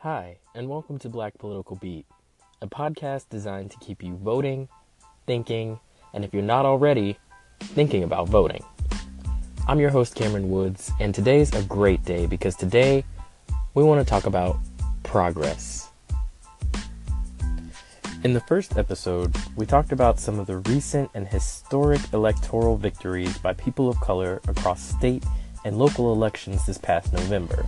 Hi, and welcome to Black Political Beat, a podcast designed to keep you voting, thinking, and if you're not already, thinking about voting. I'm your host, Cameron Woods, and today's a great day because today we want to talk about progress. In the first episode, we talked about some of the recent and historic electoral victories by people of color across state and local elections this past November.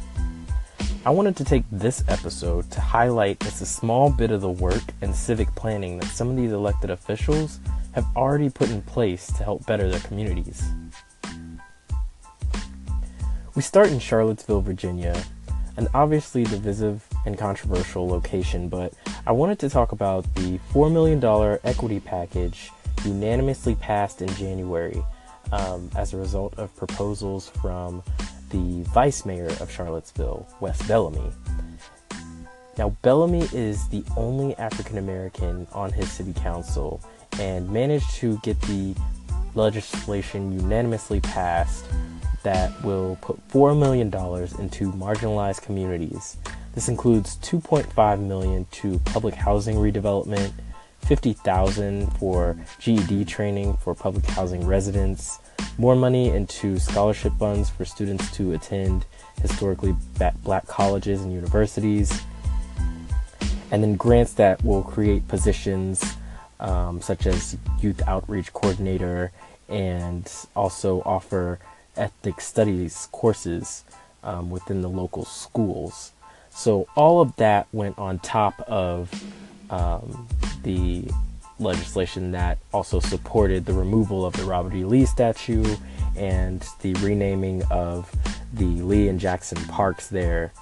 I wanted to take this episode to highlight just a small bit of the work and civic planning that some of these elected officials have already put in place to help better their communities. We start in Charlottesville, Virginia, an obviously divisive and controversial location, but I wanted to talk about the $4 million equity package unanimously passed in January um, as a result of proposals from the vice mayor of Charlottesville, Wes Bellamy. Now, Bellamy is the only African American on his city council and managed to get the legislation unanimously passed that will put $4 million into marginalized communities. This includes 2.5 million to public housing redevelopment, 50,000 for GED training for public housing residents, more money into scholarship funds for students to attend historically black colleges and universities, and then grants that will create positions um, such as youth outreach coordinator and also offer ethnic studies courses um, within the local schools. So all of that went on top of um, the legislation that also supported the removal of the Robert E. Lee statue and the renaming of the Lee and Jackson parks there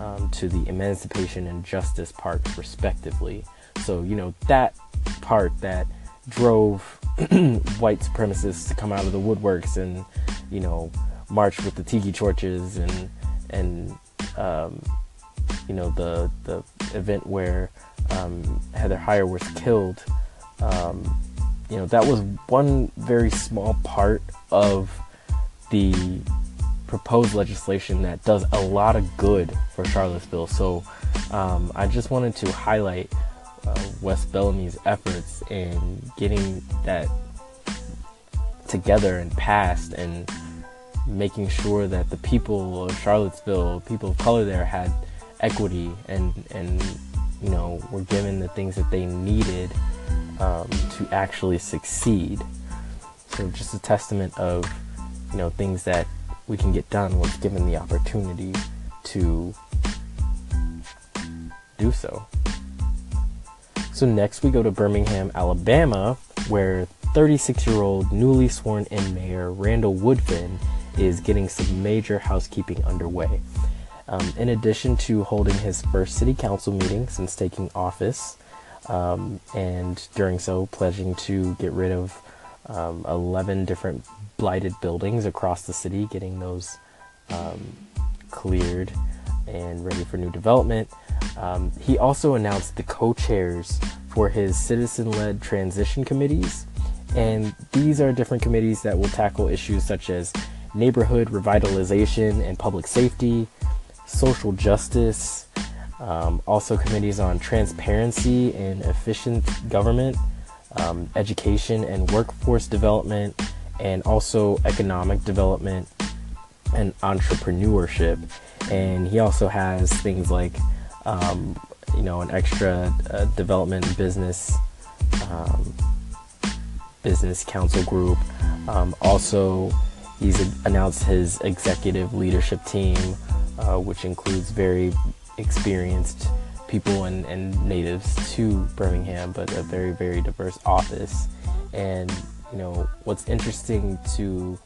um, to the Emancipation and Justice parks, respectively. So, you know, that part that drove white supremacists to come out of the woodworks and, you know, march with the tiki torches and, and, um, you know, the, the event where um, Heather Heyer was killed um, you know, that was one very small part of the proposed legislation that does a lot of good for Charlottesville. So um, I just wanted to highlight uh, Wes Bellamy's efforts in getting that together and passed and making sure that the people of Charlottesville, people of color there had equity and and you know were given the things that they needed um, to actually succeed. So just a testament of you know things that we can get done once given the opportunity to do so. So next we go to Birmingham, Alabama, where 36-year-old newly sworn in mayor Randall Woodfin is getting some major housekeeping underway. Um, in addition to holding his first city council meeting since taking office, um, and during so pledging to get rid of um, 11 different blighted buildings across the city, getting those um, cleared and ready for new development. Um, he also announced the co chairs for his citizen led transition committees, and these are different committees that will tackle issues such as neighborhood revitalization and public safety, social justice, um, also, committees on transparency and efficient government, um, education and workforce development, and also economic development and entrepreneurship. And he also has things like, um, you know, an extra uh, development business um, business council group. Um, also, he's announced his executive leadership team, uh, which includes very experienced people and, and natives to Birmingham, but a very, very diverse office. And, you know, what's interesting to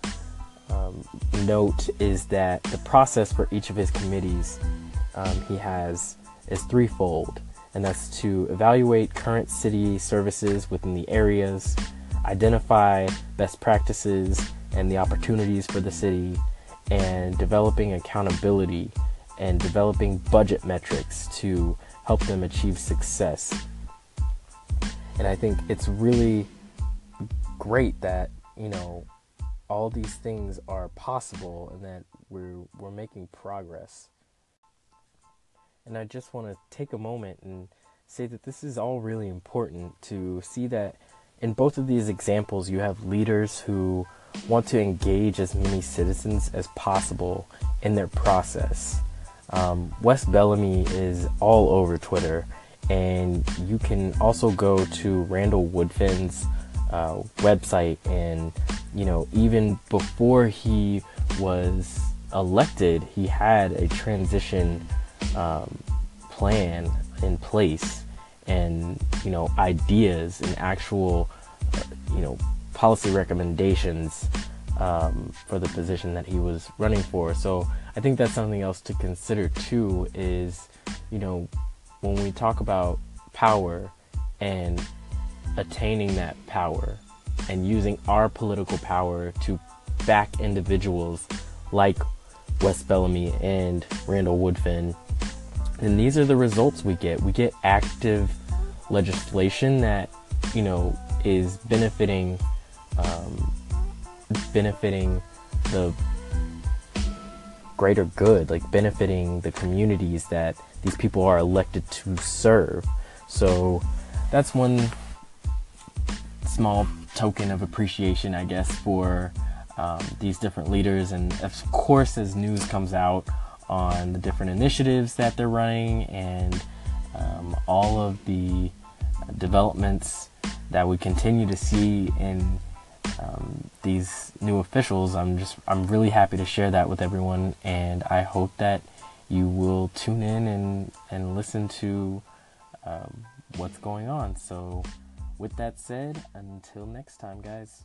um, note is that the process for each of his committees um, he has is threefold, and that's to evaluate current city services within the areas, identify best practices and the opportunities for the city, and developing accountability and developing budget metrics to help them achieve success. And I think it's really great that, you know, all these things are possible and that we're we're making progress. And I just want to take a moment and say that this is all really important to see that in both of these examples, you have leaders who want to engage as many citizens as possible in their process. Um, Wes Bellamy is all over Twitter, and you can also go to Randall Woodfin's uh, website, and you know, even before he was elected, he had a transition um, plan in place and you know ideas and actual uh, you know policy recommendations um, for the position that he was running for. So I think that's something else to consider too. Is you know when we talk about power and attaining that power and using our political power to back individuals like Wes Bellamy and Randall Woodfin. And these are the results we get. We get active legislation that, you know, is benefiting, um, benefiting the greater good, like benefiting the communities that these people are elected to serve. So that's one small token of appreciation, I guess, for um, these different leaders. And of course, as news comes out on the different initiatives that they're running and um, all of the developments that we continue to see in um, these new officials, I'm just I'm really happy to share that with everyone, and I hope that you will tune in and and listen to um, what's going on. So, with that said, until next time, guys.